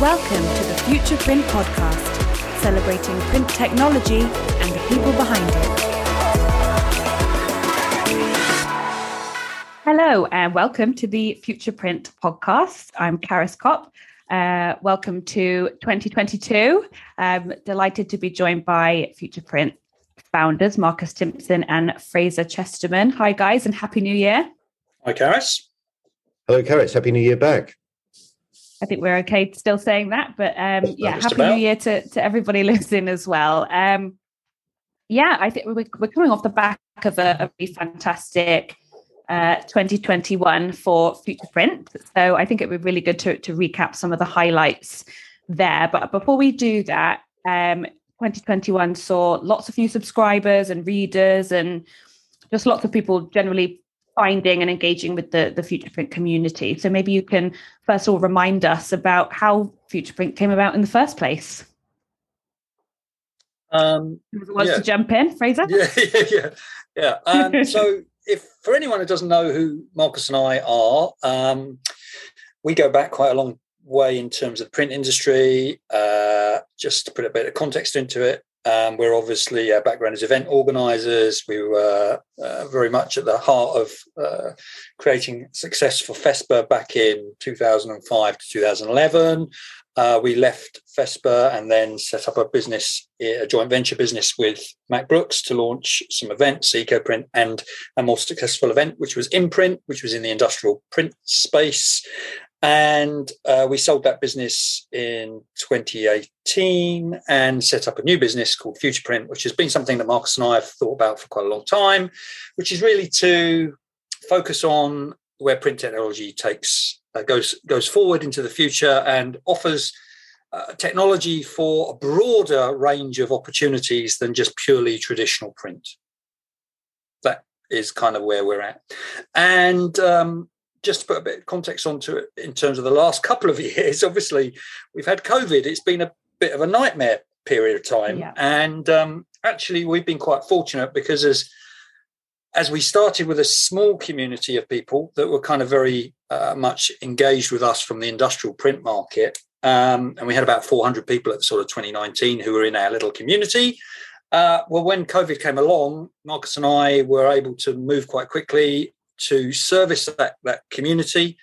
Welcome to the Future Print Podcast, celebrating print technology and the people behind it. Hello, and welcome to the Future Print Podcast. I'm Karis Kopp. Uh, welcome to 2022. I'm delighted to be joined by Future Print founders Marcus Timpson and Fraser Chesterman. Hi, guys, and Happy New Year. Hi, Karis. Hello, Karis. Happy New Year back. I think we're okay still saying that, but um, yeah, happy about. new year to, to everybody listening as well. Um, yeah, I think we're, we're coming off the back of a, a really fantastic uh, 2021 for Future Print. So I think it would be really good to, to recap some of the highlights there. But before we do that, um, 2021 saw lots of new subscribers and readers and just lots of people generally finding and engaging with the, the FuturePrint community. So maybe you can first of all remind us about how FuturePrint came about in the first place. Um, wants yeah. to jump in, Fraser? Yeah, yeah, yeah. yeah. Um, so, if for anyone who doesn't know who Marcus and I are, um, we go back quite a long way in terms of print industry. Uh, just to put a bit of context into it, um, we're obviously our background as event organisers. We were uh, very much at the heart of uh, creating success for FESPA back in 2005 to 2011. Uh, we left FESPA and then set up a business, a joint venture business with Mack Brooks to launch some events, EcoPrint, and a more successful event, which was InPrint, which was in the industrial print space. And uh, we sold that business in 2018 and set up a new business called FuturePrint, which has been something that Marcus and I have thought about for quite a long time, which is really to focus on where print technology takes uh, goes goes forward into the future and offers uh, technology for a broader range of opportunities than just purely traditional print. That is kind of where we're at, and um, just to put a bit of context onto it in terms of the last couple of years, obviously we've had COVID. It's been a bit of a nightmare period of time, yeah. and um, actually we've been quite fortunate because as as we started with a small community of people that were kind of very uh, much engaged with us from the industrial print market, um, and we had about 400 people at sort of 2019 who were in our little community. Uh, well, when COVID came along, Marcus and I were able to move quite quickly to service that, that community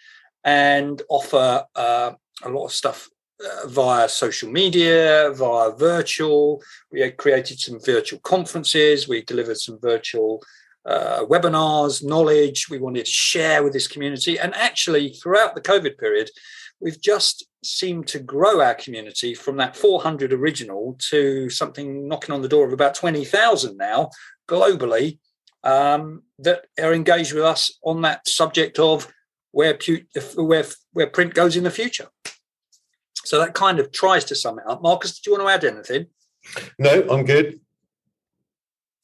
and offer uh, a lot of stuff uh, via social media, via virtual. We created some virtual conferences. We delivered some virtual uh, webinars, knowledge we wanted to share with this community. And actually, throughout the COVID period, we've just seemed to grow our community from that 400 original to something knocking on the door of about 20,000 now globally um, that are engaged with us on that subject of where, pu- where, where print goes in the future. So that kind of tries to sum it up. Marcus, do you want to add anything? No, I'm good.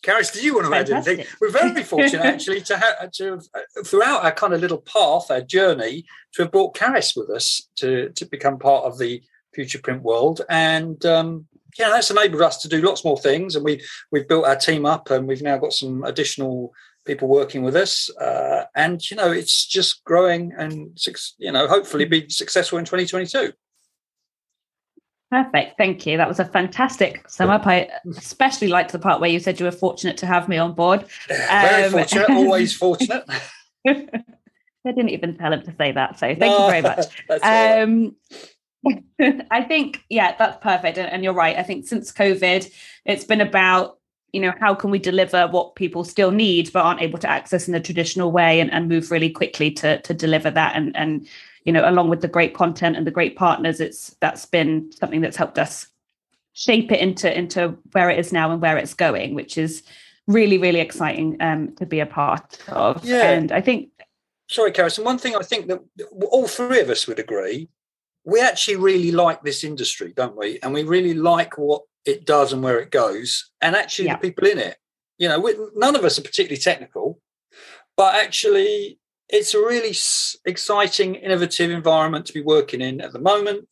Karis, did you want to Fantastic. add anything? We're very fortunate actually to have to have, uh, throughout our kind of little path, our journey, to have brought Karis with us to to become part of the future print world. And um, yeah, that's enabled us to do lots more things, and we we've built our team up, and we've now got some additional people working with us, uh, and you know it's just growing, and you know hopefully be successful in 2022. Perfect. Thank you. That was a fantastic sum up. I especially liked the part where you said you were fortunate to have me on board. Very um, fortunate, always fortunate. I didn't even tell him to say that. So thank no, you very much. Um, I think, yeah, that's perfect. And, and you're right. I think since COVID, it's been about, you know, how can we deliver what people still need but aren't able to access in a traditional way and, and move really quickly to, to deliver that. And, and, you know, along with the great content and the great partners, it's that's been something that's helped us shape it into into where it is now and where it's going, which is really, really exciting um, to be a part of. Yeah. And I think sorry, Karis, and one thing I think that all three of us would agree we actually really like this industry, don't we? And we really like what it does and where it goes, and actually yeah. the people in it. You know, we, none of us are particularly technical, but actually, it's a really exciting, innovative environment to be working in at the moment.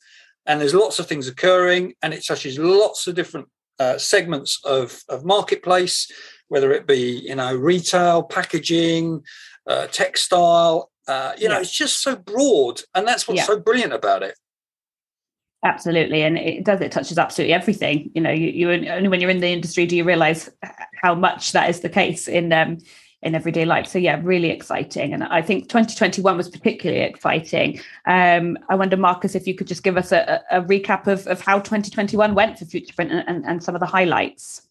And there's lots of things occurring, and it touches lots of different uh, segments of, of marketplace, whether it be you know retail, packaging, uh, textile. Uh, you know, it's just so broad, and that's what's yeah. so brilliant about it. Absolutely, and it does. It touches absolutely everything. You know, you, you only when you're in the industry do you realize how much that is the case in um, in everyday life. So yeah, really exciting. And I think 2021 was particularly exciting. Um, I wonder, Marcus, if you could just give us a, a recap of, of how 2021 went for Futureprint and, and, and some of the highlights.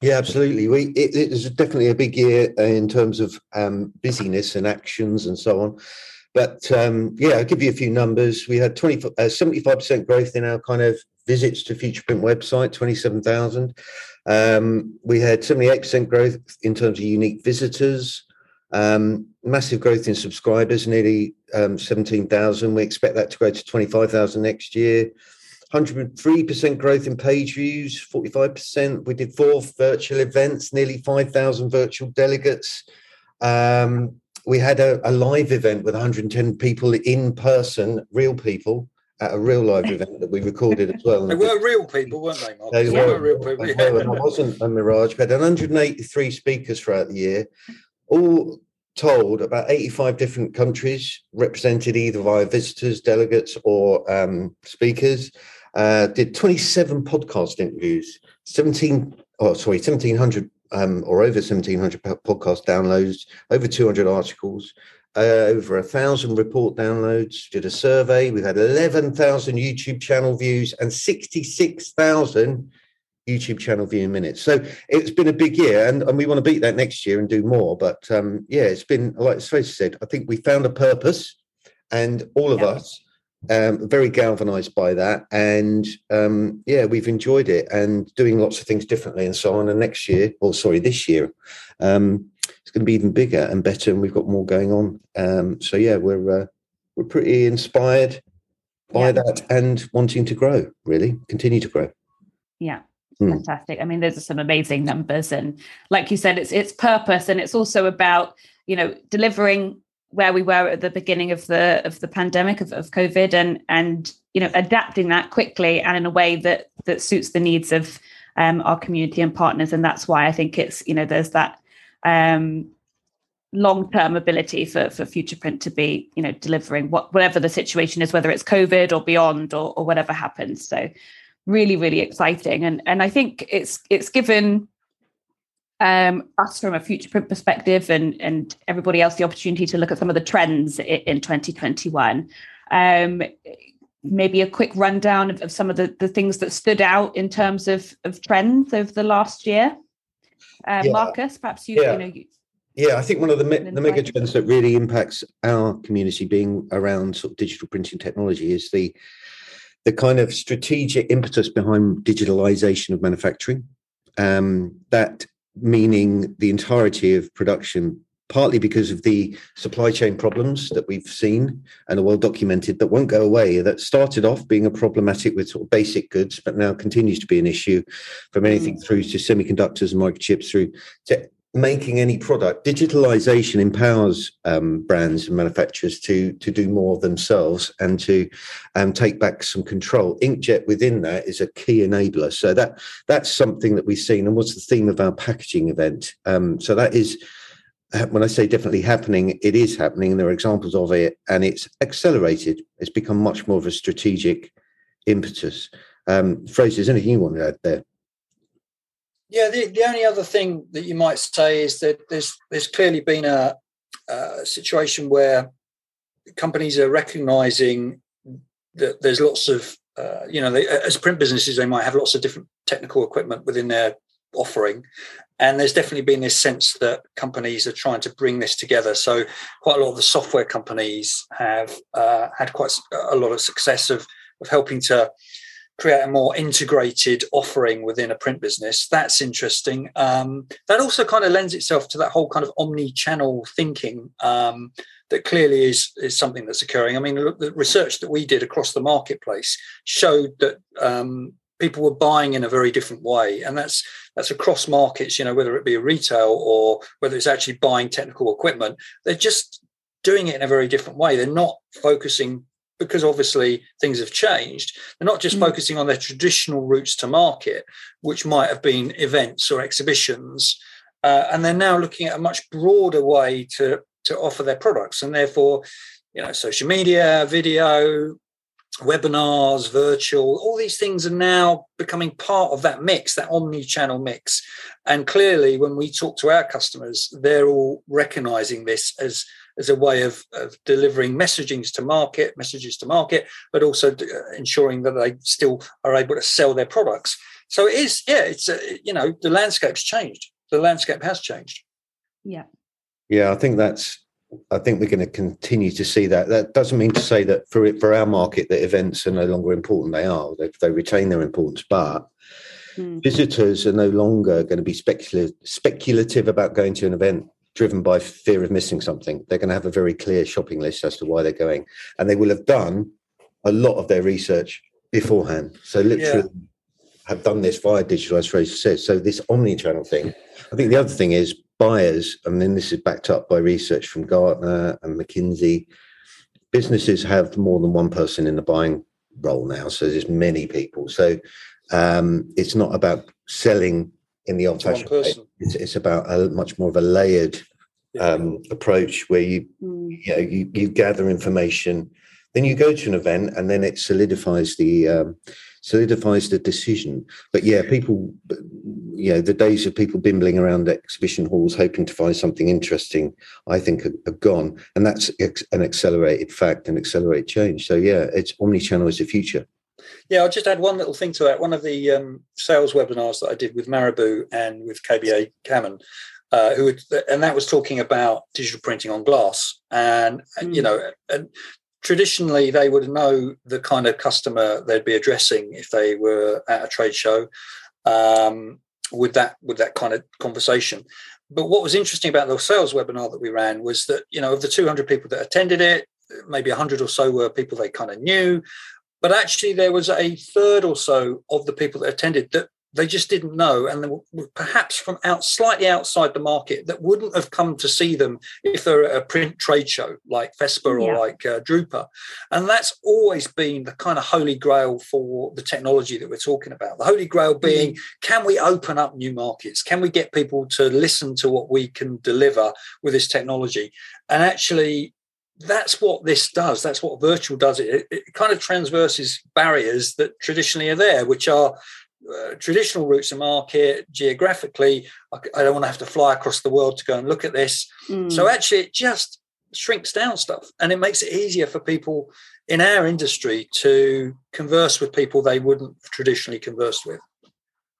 Yeah, absolutely. We it, it was definitely a big year in terms of um, busyness and actions and so on. But um, yeah, I'll give you a few numbers. We had 20, uh, 75% growth in our kind of visits to Futureprint website, 27,000. Um, we had 78% growth in terms of unique visitors, um, massive growth in subscribers, nearly um, 17,000. We expect that to go to 25,000 next year. 103% growth in page views, 45%. We did four virtual events, nearly 5,000 virtual delegates. Um, we had a, a, live event with 110 people in person, real people, at a real live event that we recorded as well. They were real people, weren't they, Mark? They, were, were, real people. Yeah. Were, it wasn't a mirage. We had 183 speakers throughout the year, all told about 85 different countries represented either via visitors, delegates, or um, speakers. Uh, did 27 podcast interviews, 17, oh, sorry, 1700 um, or over 1700 podcast downloads, over 200 articles, uh, over a thousand report downloads, did a survey. We've had 11,000 YouTube channel views and 66,000 YouTube channel viewing minutes. So it's been a big year, and, and we want to beat that next year and do more. But um, yeah, it's been, like Tracy said, I think we found a purpose, and all of us um, very galvanized by that. And um, yeah, we've enjoyed it and doing lots of things differently and so on. And next year, or sorry, this year, um, it's going to be even bigger and better, and we've got more going on. Um, so yeah, we're uh, we're pretty inspired by yeah. that and wanting to grow, really continue to grow. Yeah. Hmm. Fantastic. I mean, those are some amazing numbers. And like you said, it's it's purpose and it's also about, you know, delivering where we were at the beginning of the of the pandemic of, of COVID and and you know adapting that quickly and in a way that that suits the needs of um, our community and partners. And that's why I think it's you know there's that um, long term ability for for Futureprint to be you know delivering what whatever the situation is whether it's COVID or beyond or, or whatever happens. So really really exciting. And and I think it's it's given um, us from a future print perspective and and everybody else the opportunity to look at some of the trends in, in 2021 um, maybe a quick rundown of, of, some of the, the things that stood out in terms of, of trends over the last year uh, yeah. marcus perhaps you, yeah. you know you, yeah, I think one of the, the mega trends that really impacts our community being around sort of digital printing technology is the the kind of strategic impetus behind digitalization of manufacturing. Um, that meaning the entirety of production, partly because of the supply chain problems that we've seen and are well documented that won't go away, that started off being a problematic with sort of basic goods, but now continues to be an issue from anything mm. through to semiconductors and microchips through to making any product. Digitalization empowers um, brands and manufacturers to to do more themselves and to um, take back some control. Inkjet within that is a key enabler. So that that's something that we've seen and was the theme of our packaging event. Um, so that is. Uh, when I say definitely happening, it is happening, and there are examples of it, and it's accelerated. It's become much more of a strategic impetus. Um, Fraser, is anything you want to add there? Yeah, the, the only other thing that you might say is that there's there's clearly been a, a situation where companies are recognizing that there's lots of uh, you know they, as print businesses they might have lots of different technical equipment within their offering. And there's definitely been this sense that companies are trying to bring this together. So quite a lot of the software companies have uh, had quite a lot of success of of helping to create a more integrated offering within a print business. That's interesting. Um, that also kind of lends itself to that whole kind of omni-channel thinking um, that clearly is is something that's occurring. I mean, the research that we did across the marketplace showed that um, people were buying in a very different way, and that's that's across markets. You know, whether it be retail or whether it's actually buying technical equipment, they're just doing it in a very different way. They're not focusing because obviously things have changed, they're not just mm. focusing on their traditional routes to market, which might have been events or exhibitions, uh, and they're now looking at a much broader way to to offer their products, and therefore, you know, social media, video, webinars, virtual, all these things are now becoming part of that mix, that omni-channel mix. And clearly, when we talk to our customers, they're all recognizing this as as a way of, of delivering messagings to market, messages to market, but also uh, ensuring that they still are able to sell their products. So it is, yeah, it's a, you know the landscape's changed. The landscape has changed. Yeah. Yeah, I think that's I think we're going to continue to see that. That doesn't mean to say that for it, for our market that events are no longer important. They are. They, they retain their importance, but mm. visitors are no longer going to be speculative, speculative about going to an event driven by fear of missing something. They're going to have a very clear shopping list as to why they're going, and they will have done a lot of their research beforehand. So literally. Yeah. Have done this via digital, as Fraser says. So this omni-channel thing. I think the other thing is buyers, and then this is backed up by research from Gartner and McKinsey, businesses have more than one person in the buying role now. So there's many people. So um, it's not about selling in the old-fashioned way. It's, it's, about a much more of a layered um, approach where you, mm. you, know, you, you gather information, then you go to an event, and then it solidifies the um, solidifies the decision. But yeah, people, you know, the days of people bimbling around exhibition halls hoping to find something interesting, I think, are, are gone. And that's an accelerated fact and accelerated change. So yeah, it's omni-channel is the future. Yeah, I'll just add one little thing to that. One of the um, sales webinars that I did with Marabu and with KBA Kammann, uh, who and that was talking about digital printing on glass, and, mm. you know, and traditionally they would know the kind of customer they'd be addressing if they were at a trade show um, with that with that kind of conversation. But what was interesting about the sales webinar that we ran was that you know of the 200 people that attended it, maybe 100 or so were people they kind of knew, but actually there was a third or so of the people that attended that they just didn't know and they were perhaps from out slightly outside the market that wouldn't have come to see them if they're at a print trade show like FESPA or like uh, Drupa. And that's always been the kind of holy grail for the technology that we're talking about. The holy grail being, mm. can we open up new markets? Can we get people to listen to what we can deliver with this technology? And actually, that's what this does. That's what virtual does. It, it, kind of transverses barriers that traditionally are there, which are uh, traditional routes to market geographically I, I, don't want to have to fly across the world to go and look at this mm. so actually it just shrinks down stuff and it makes it easier for people in our industry to converse with people they wouldn't traditionally converse with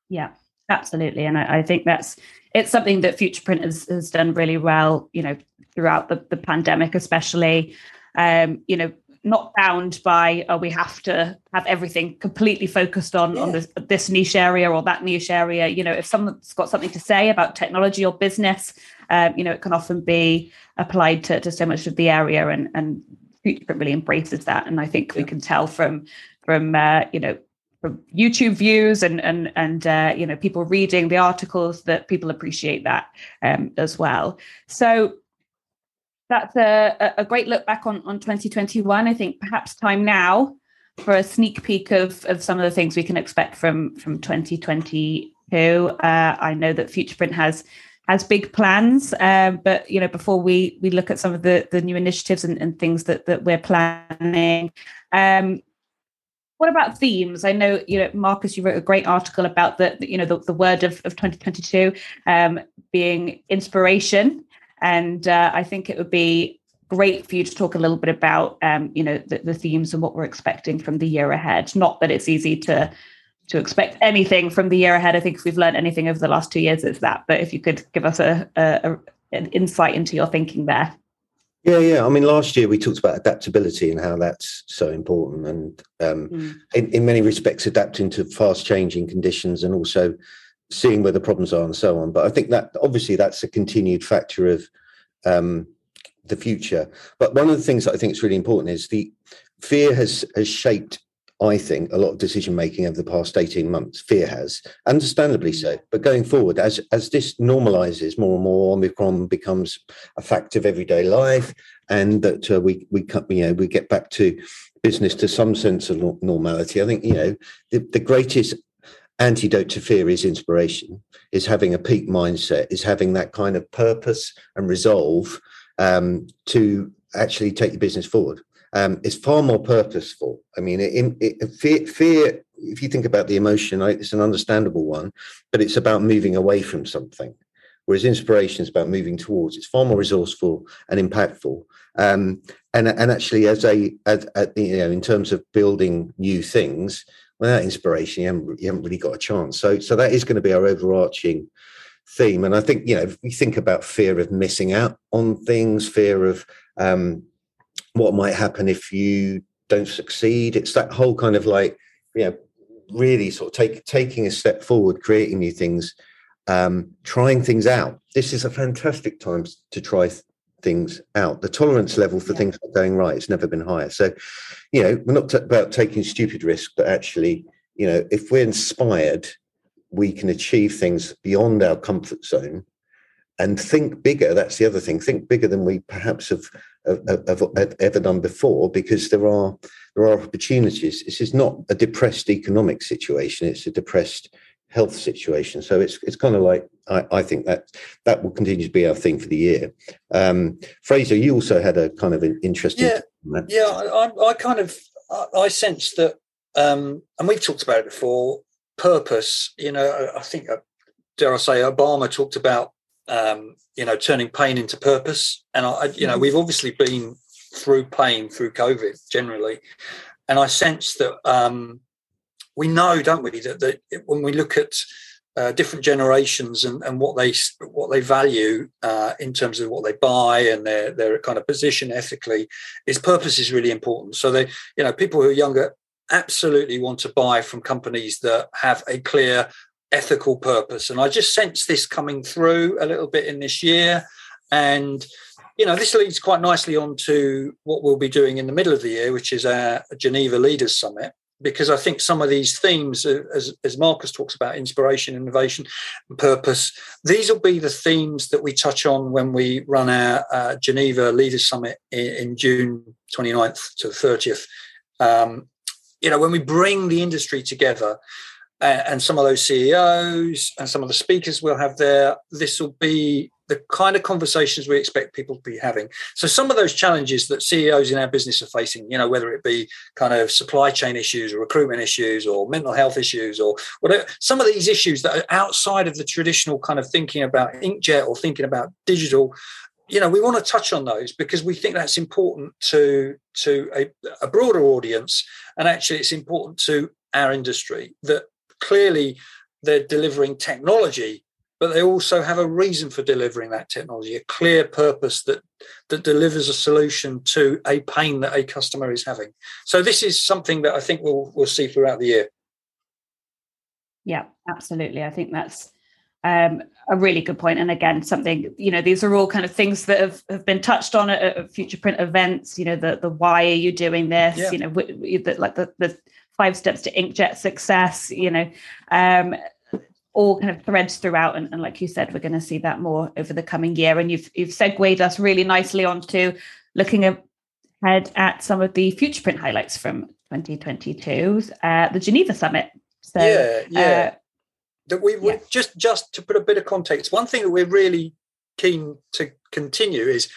yeah absolutely and I, I think that's it's something that futureprint has, has done really well you know throughout the, the pandemic especially um, you know not bound by oh we have to have everything completely focused on yeah. on this, this niche area or that niche area you know if someone's got something to say about technology or business um, you know it can often be applied to, to so much of the area and and Futureprint really embraces that and i think yeah. we can tell from from uh, you know from YouTube views and and and uh, you know people reading the articles that people appreciate that um, as well. So that's a, a great look back on, on 2021. I think perhaps time now for a sneak peek of, of some of the things we can expect from, from 2022. Uh, I know that Futureprint has has big plans, uh, but you know before we we look at some of the the new initiatives and, and things that that we're planning. Um, what about themes? I know, you know, Marcus, you wrote a great article about the, you know, the, the word of, of 2022 um, being inspiration. And uh, I think it would be great for you to talk a little bit about, um, you know, the, the, themes and what we're expecting from the year ahead. Not that it's easy to to expect anything from the year ahead. I think if we've learned anything over the last two years, it's that. But if you could give us a, a, a an insight into your thinking there. Yeah, yeah. I mean, last year we talked about adaptability and how that's so important, and um, mm. in, in many respects, adapting to fast changing conditions and also seeing where the problems are and so on. But I think that obviously that's a continued factor of um, the future. But one of the things that I think is really important is the fear has has shaped, I think, a lot of decision making over the past eighteen months. Fear has, understandably so. But going forward, as as this normalizes more and more, Omicron becomes a fact of everyday life, and that uh, we we you know we get back to business to some sense of normality. I think you know the, the greatest antidote to fear is inspiration is having a peak mindset is having that kind of purpose and resolve um, to actually take your business forward um, is far more purposeful. I mean, it, it, fear, fear, if you think about the emotion, it's an understandable one, but it's about moving away from something. Whereas inspiration is about moving towards. It's far more resourceful and impactful. Um, and and actually, as a, as, you know, in terms of building new things, without inspiration, you haven't, you haven't really got a chance. So so that is going to be our overarching theme. And I think you know, if we think about fear of missing out on things, fear of um, what might happen if you don't succeed. It's that whole kind of like, you know, really sort of take, taking a step forward, creating new things, um, trying things out. This is a fantastic time to try things out. The tolerance level for yeah. things not going right has never been higher. So, you know, we're not t- about taking stupid risks, but actually, you know, if we're inspired, we can achieve things beyond our comfort zone and think bigger. That's the other thing. Think bigger than we perhaps have have, have ever done before because there are there are opportunities. This is not a depressed economic situation; it's a depressed health situation. So it's it's kind of like I, I think that that will continue to be our thing for the year. Um, Fraser, you also had a kind of an interesting. Yeah, yeah. I, I, kind of I, I sense that, um, and we've talked about it before. Purpose, you know, I think, uh, dare I say, Obama talked about um, you know, turning pain into purpose. And I, you know, mm-hmm. we've obviously been through pain through COVID generally, and I sense that um, we know, don't we, that, that when we look at uh, different generations and, and what they what they value uh, in terms of what they buy and their their kind of position ethically, is purpose is really important. So they, you know, people who are younger absolutely want to buy from companies that have a clear ethical purpose. And I just sense this coming through a little bit in this year. And, you know, this leads quite nicely on to what we'll be doing in the middle of the year, which is our Geneva Leaders Summit. Because I think some of these themes, uh, as, as Marcus talks about inspiration, innovation, and purpose, these will be the themes that we touch on when we run our uh, Geneva Leaders Summit in, in, June 29th to the 30th. Um, you know, when we bring the industry together, and some of those CEOs and some of the speakers we'll have there, this will be the kind of conversations we expect people to be having. So some of those challenges that CEOs in our business are facing, you know, whether it be kind of supply chain issues or recruitment issues or mental health issues or whatever, some of these issues that are outside of the traditional kind of thinking about inkjet or thinking about digital, you know, we want to touch on those because we think that's important to to a, a broader audience, and actually, it's important to our industry that clearly they're delivering technology but they also have a reason for delivering that technology a clear purpose that that delivers a solution to a pain that a customer is having. So this is something that i think we'll we'll see throughout the year. Yeah absolutely. I think that's um, a really good point. And again something you know these are all kind of things that have, have been touched on at, at future print events you know the the why are you doing this? Yeah. you know w- the, like the the five steps to inkjet success you know um, all kind of threads throughout and, and like you said we're going to see that more over the coming year. And you've you've segued us really nicely onto looking ahead at some of the future print highlights from 2022 uh, the geneva summit. So yeah yeah. uh, that we yeah. just just to put a bit of context one thing that we're really keen to continue is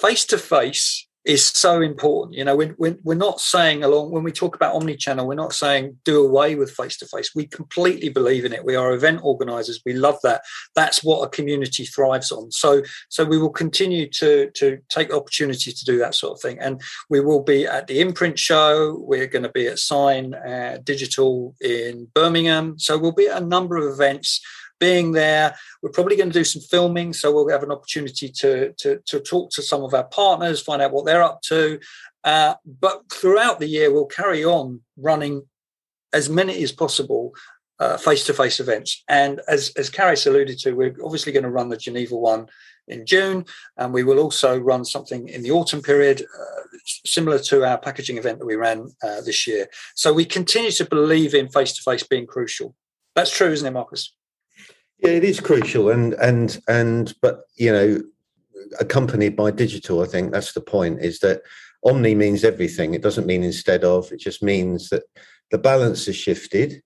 face to face is so important. You know, we're, we're, not saying along when we talk about omni-channel, we're not saying do away with face-to-face. We completely believe in it. We are event organizers. We love that. That's what a community thrives on. So so we will continue to to take opportunity to do that sort of thing. And we will be at the InPrint show. We're going to be at Sign uh, Digital in Birmingham. So we'll be at a number of events being there. We're probably going to do some filming, so we'll have an opportunity to to, to talk to some of our partners, find out what they're up to. Uh, but throughout the year, we'll carry on running as many as possible face to face events. And as, as Karis alluded to, we're obviously going to run the Geneva one in June, and we will also run something in the autumn period, uh, similar to our packaging event that we ran uh, this year. So we continue to believe in face to face being crucial. That's true, isn't it, Marcus? Yeah, it is crucial, and and and but you know, accompanied by digital. I think that's the point. Is that omni means everything. It doesn't mean instead of. It just means that the balance has shifted,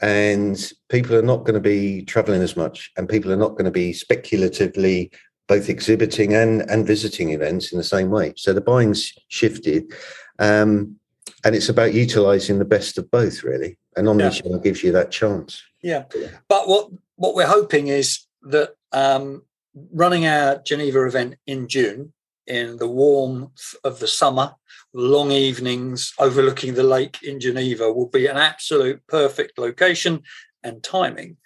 and people are not going to be traveling as much, and people are not going to be speculatively both exhibiting and and visiting events in the same way. So the buying's shifted, Um, and it's about utilizing the best of both, really. And omnichannel yeah. gives you that chance. Yeah. But what, what we're hoping is that um, running our Geneva event in June, in the warmth of the summer, long evenings overlooking the lake in Geneva, will be an absolute perfect location and timing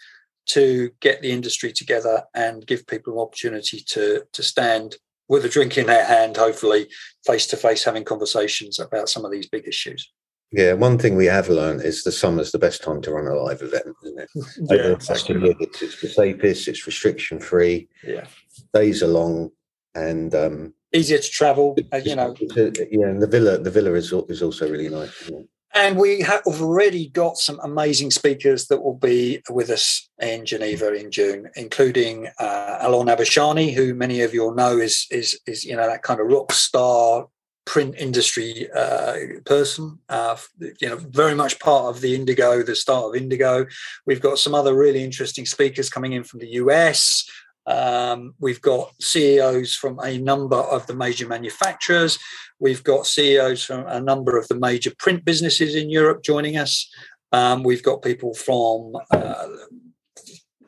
to get the industry together and give people an opportunity to to stand with a drink in their hand, hopefully face to face, having conversations about some of these big issues. Yeah, one thing we have learned is the summer's the best time to run a live event, isn't it? yeah, exactly. it's, it's the safest, it's restriction free. Yeah, days are long and um, easier to travel. Uh, you know, yeah, and the villa, the villa is is also really nice. And we have already got some amazing speakers that will be with us in Geneva in June, including uh, Alon Bar-Shany, who many of you will know is is is you know that kind of rock star print industry uh, person. Uh, you know, very much part of the Indigo, the start of Indigo. We've got some other really interesting speakers coming in from the US. Um, we've got CEOs from a number of the major manufacturers. We've got CEOs from a number of the major print businesses in Europe joining us. Um, we've got people from uh,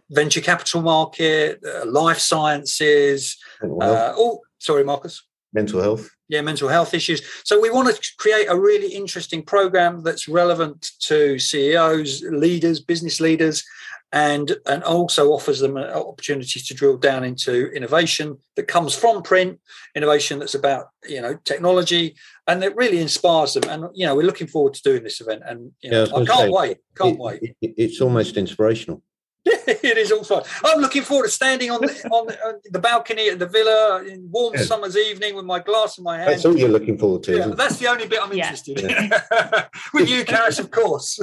venture capital market, uh, life sciences. Uh, oh, sorry, Marcus. Mental health. Yeah, mental health issues. So we want to create a really interesting program that's relevant to CEOs, leaders, business leaders, and and also offers them an opportunity to drill down into innovation that comes from print innovation that's about you know technology and it really inspires them. And you know we're looking forward to doing this event and you know, yeah, I, I, can't say, wait can't it, wait. it, it's almost inspirational it is all also i'm looking forward to standing on the on the, on the balcony at the villa in warm yeah. summer's evening with my glass in my hand. That's all you're looking forward to yeah, that's the only bit i'm yeah. interested in. With you Karis of course.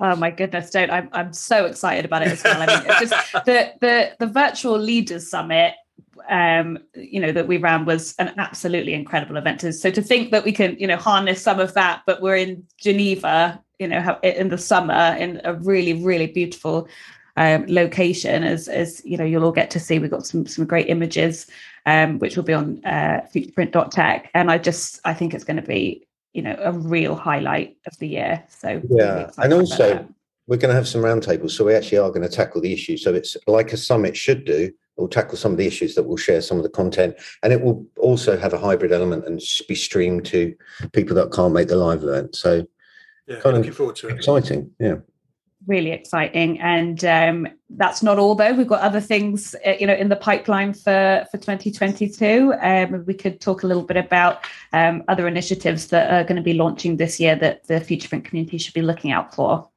Oh my goodness, don't I'm I'm so excited about it as well. I mean, just the the the virtual leaders summit um you know that we ran was an absolutely incredible event. So to think that we can you know harness some of that but we're in geneva you know in the summer in a really really beautiful um, location as as you know you'll all get to see we've got some some great images um, which will be on uh, futureprint.tech and i just i think it's going to be you know a real highlight of the year. So yeah, and also we're going to have some roundtables, so we actually are going to tackle the issue. So it's like a summit should do. We'll tackle some of the issues that we'll share some of the content, and it will also have a hybrid element and be streamed to people that can't make the live event. So yeah, kind looking forward to it. Exciting, yeah. Really exciting and um, that's not all though. We've got other things uh, you know in the pipeline for for 2022 um, we could talk a little bit about um, other initiatives that are going to be launching this year that the futureprint community should be looking out for.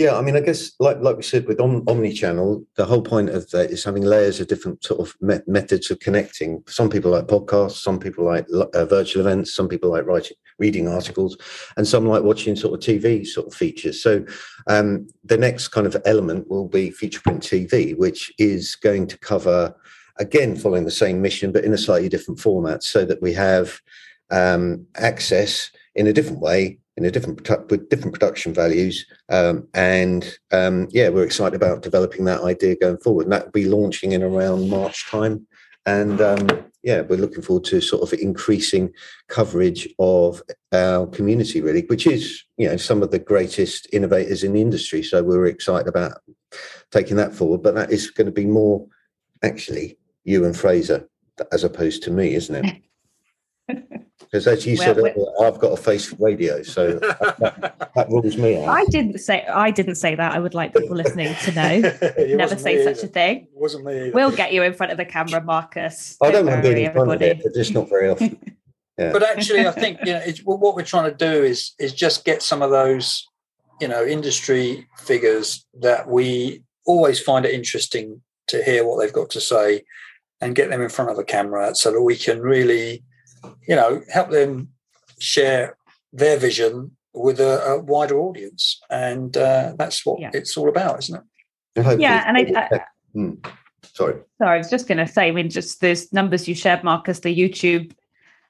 Yeah, I mean, I guess like like we said with om- omni-channel, the whole point of that is having layers of different sort of me- methods of connecting. Some people like podcasts, some people like uh, virtual events, some people like writing, reading articles, and some like watching sort of TV sort of features. So um, the next kind of element will be FuturePrint TV, which is going to cover again following the same mission, but in a slightly different format, so that we have um, access in a different way in a different with different production values. Um, and um, yeah, we're excited about developing that idea going forward. And that will be launching in around March time. And um, yeah, we're looking forward to sort of increasing coverage of our community, really, which is you know some of the greatest innovators in the industry. So we're excited about taking that forward. But that is going to be more actually you and Fraser as opposed to me, isn't it? Because as you well, said, earlier, I've got a face for radio, so that, that, rules me out. I didn't say I didn't say that. I would like people listening to know. Never say such a thing. It wasn't me. Either. We'll get you in front of the camera, Marcus. I don't mind being in front of it, but just not very often. Yeah. But actually, I think you know what we're trying to do is is just get some of those you know industry figures that we always find it interesting to hear what they've got to say and get them in front of a camera so that we can really you know, help them share their vision with a, a wider audience, and uh, that's what yeah. it's all about, isn't it? Yeah, and I, I hmm. sorry, sorry, I was just going to say, I mean, just those numbers you shared, Marcus, the YouTube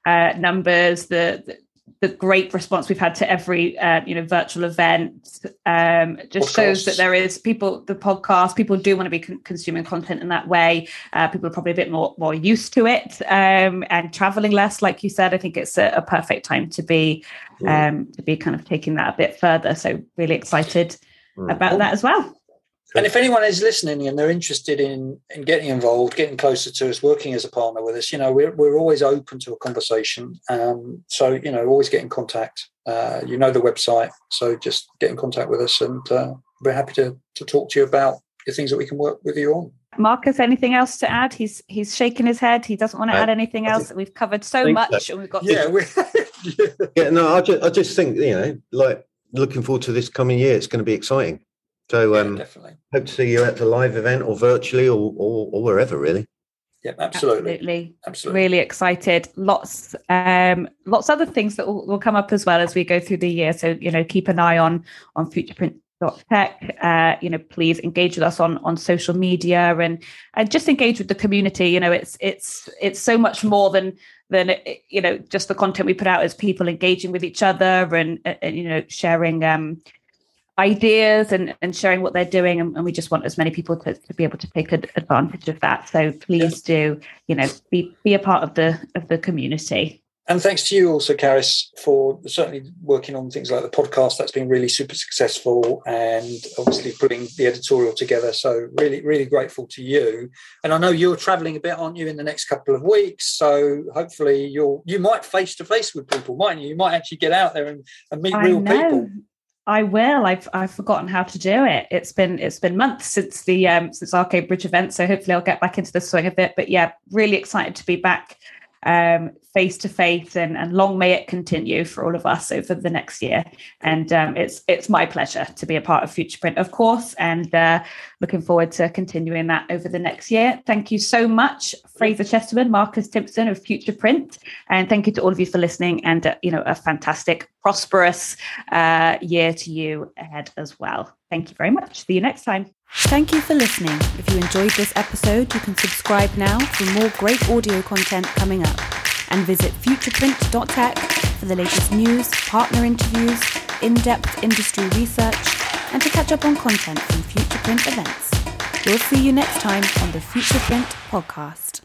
uh, numbers, the, the the great response we've had to every uh, you know virtual event um, just shows that there is people the podcast people do want to be con- consuming content in that way. Uh, people are probably a bit more more used to it um, and traveling less like you said. I think it's a, a perfect time to be um, to be kind of taking that a bit further. So really excited mm. about that as well and if anyone is listening and they're interested in in getting involved, getting closer to us, working as a partner with us, you know, we're we're always open to a conversation. Um, so you know, always get in contact. Uh, you know the website, so just get in contact with us, and uh, we're happy to to talk to you about the things that we can work with you on. Marcus, anything else to add? He's he's shaking his head. He doesn't want to uh, add anything else. We've covered so much, so. and we've got yeah, we yeah. No, I just I just think you know, like looking forward to this coming year. It's going to be exciting. So um, yeah, definitely. hope to see you at the live event or virtually or, or, or wherever really. Yeah, absolutely. absolutely. Absolutely. Really excited. Lots um lots other things that will, will come up as well as we go through the year. So, you know, keep an eye on on futureprint.tech. Uh, you know, please engage with us on on social media and and just engage with the community. You know, it's it's it's so much more than than you know just the content we put out as people engaging with each other and, and you know sharing um ideas and, and sharing what they're doing and, and we just want as many people to, to be able to take advantage of that. So please do you know be be a part of the of the community. And thanks to you also Karis for certainly working on things like the podcast. That's been really super successful and obviously putting the editorial together. So really really grateful to you. And I know you're traveling a bit aren't you in the next couple of weeks? So hopefully you'll you might face to face with people mightn't you? You might actually get out there and, and meet I real know. people I will. I've I've forgotten how to do it. It's been it's been months since the um since Arcade Bridge event, so hopefully I'll get back into the swing of it. But yeah, really excited to be back um, face to face, and and long may it continue for all of us over the next year. And um, it's it's my pleasure to be a part of Future Print, of course, and uh, looking forward to continuing that over the next year. Thank you so much, Fraser Chesterman, Marcus Timpson of Future Print, and thank you to all of you for listening. And uh, you know, a fantastic, prosperous uh, year to you ahead as well. Thank you very much. See you next time. Thank you for listening. If you enjoyed this episode, you can subscribe now for more great audio content coming up. And visit futureprint.tech for the latest news, partner interviews, in depth industry research, and to catch up on content from Futureprint events. We'll see you next time on the Futureprint podcast.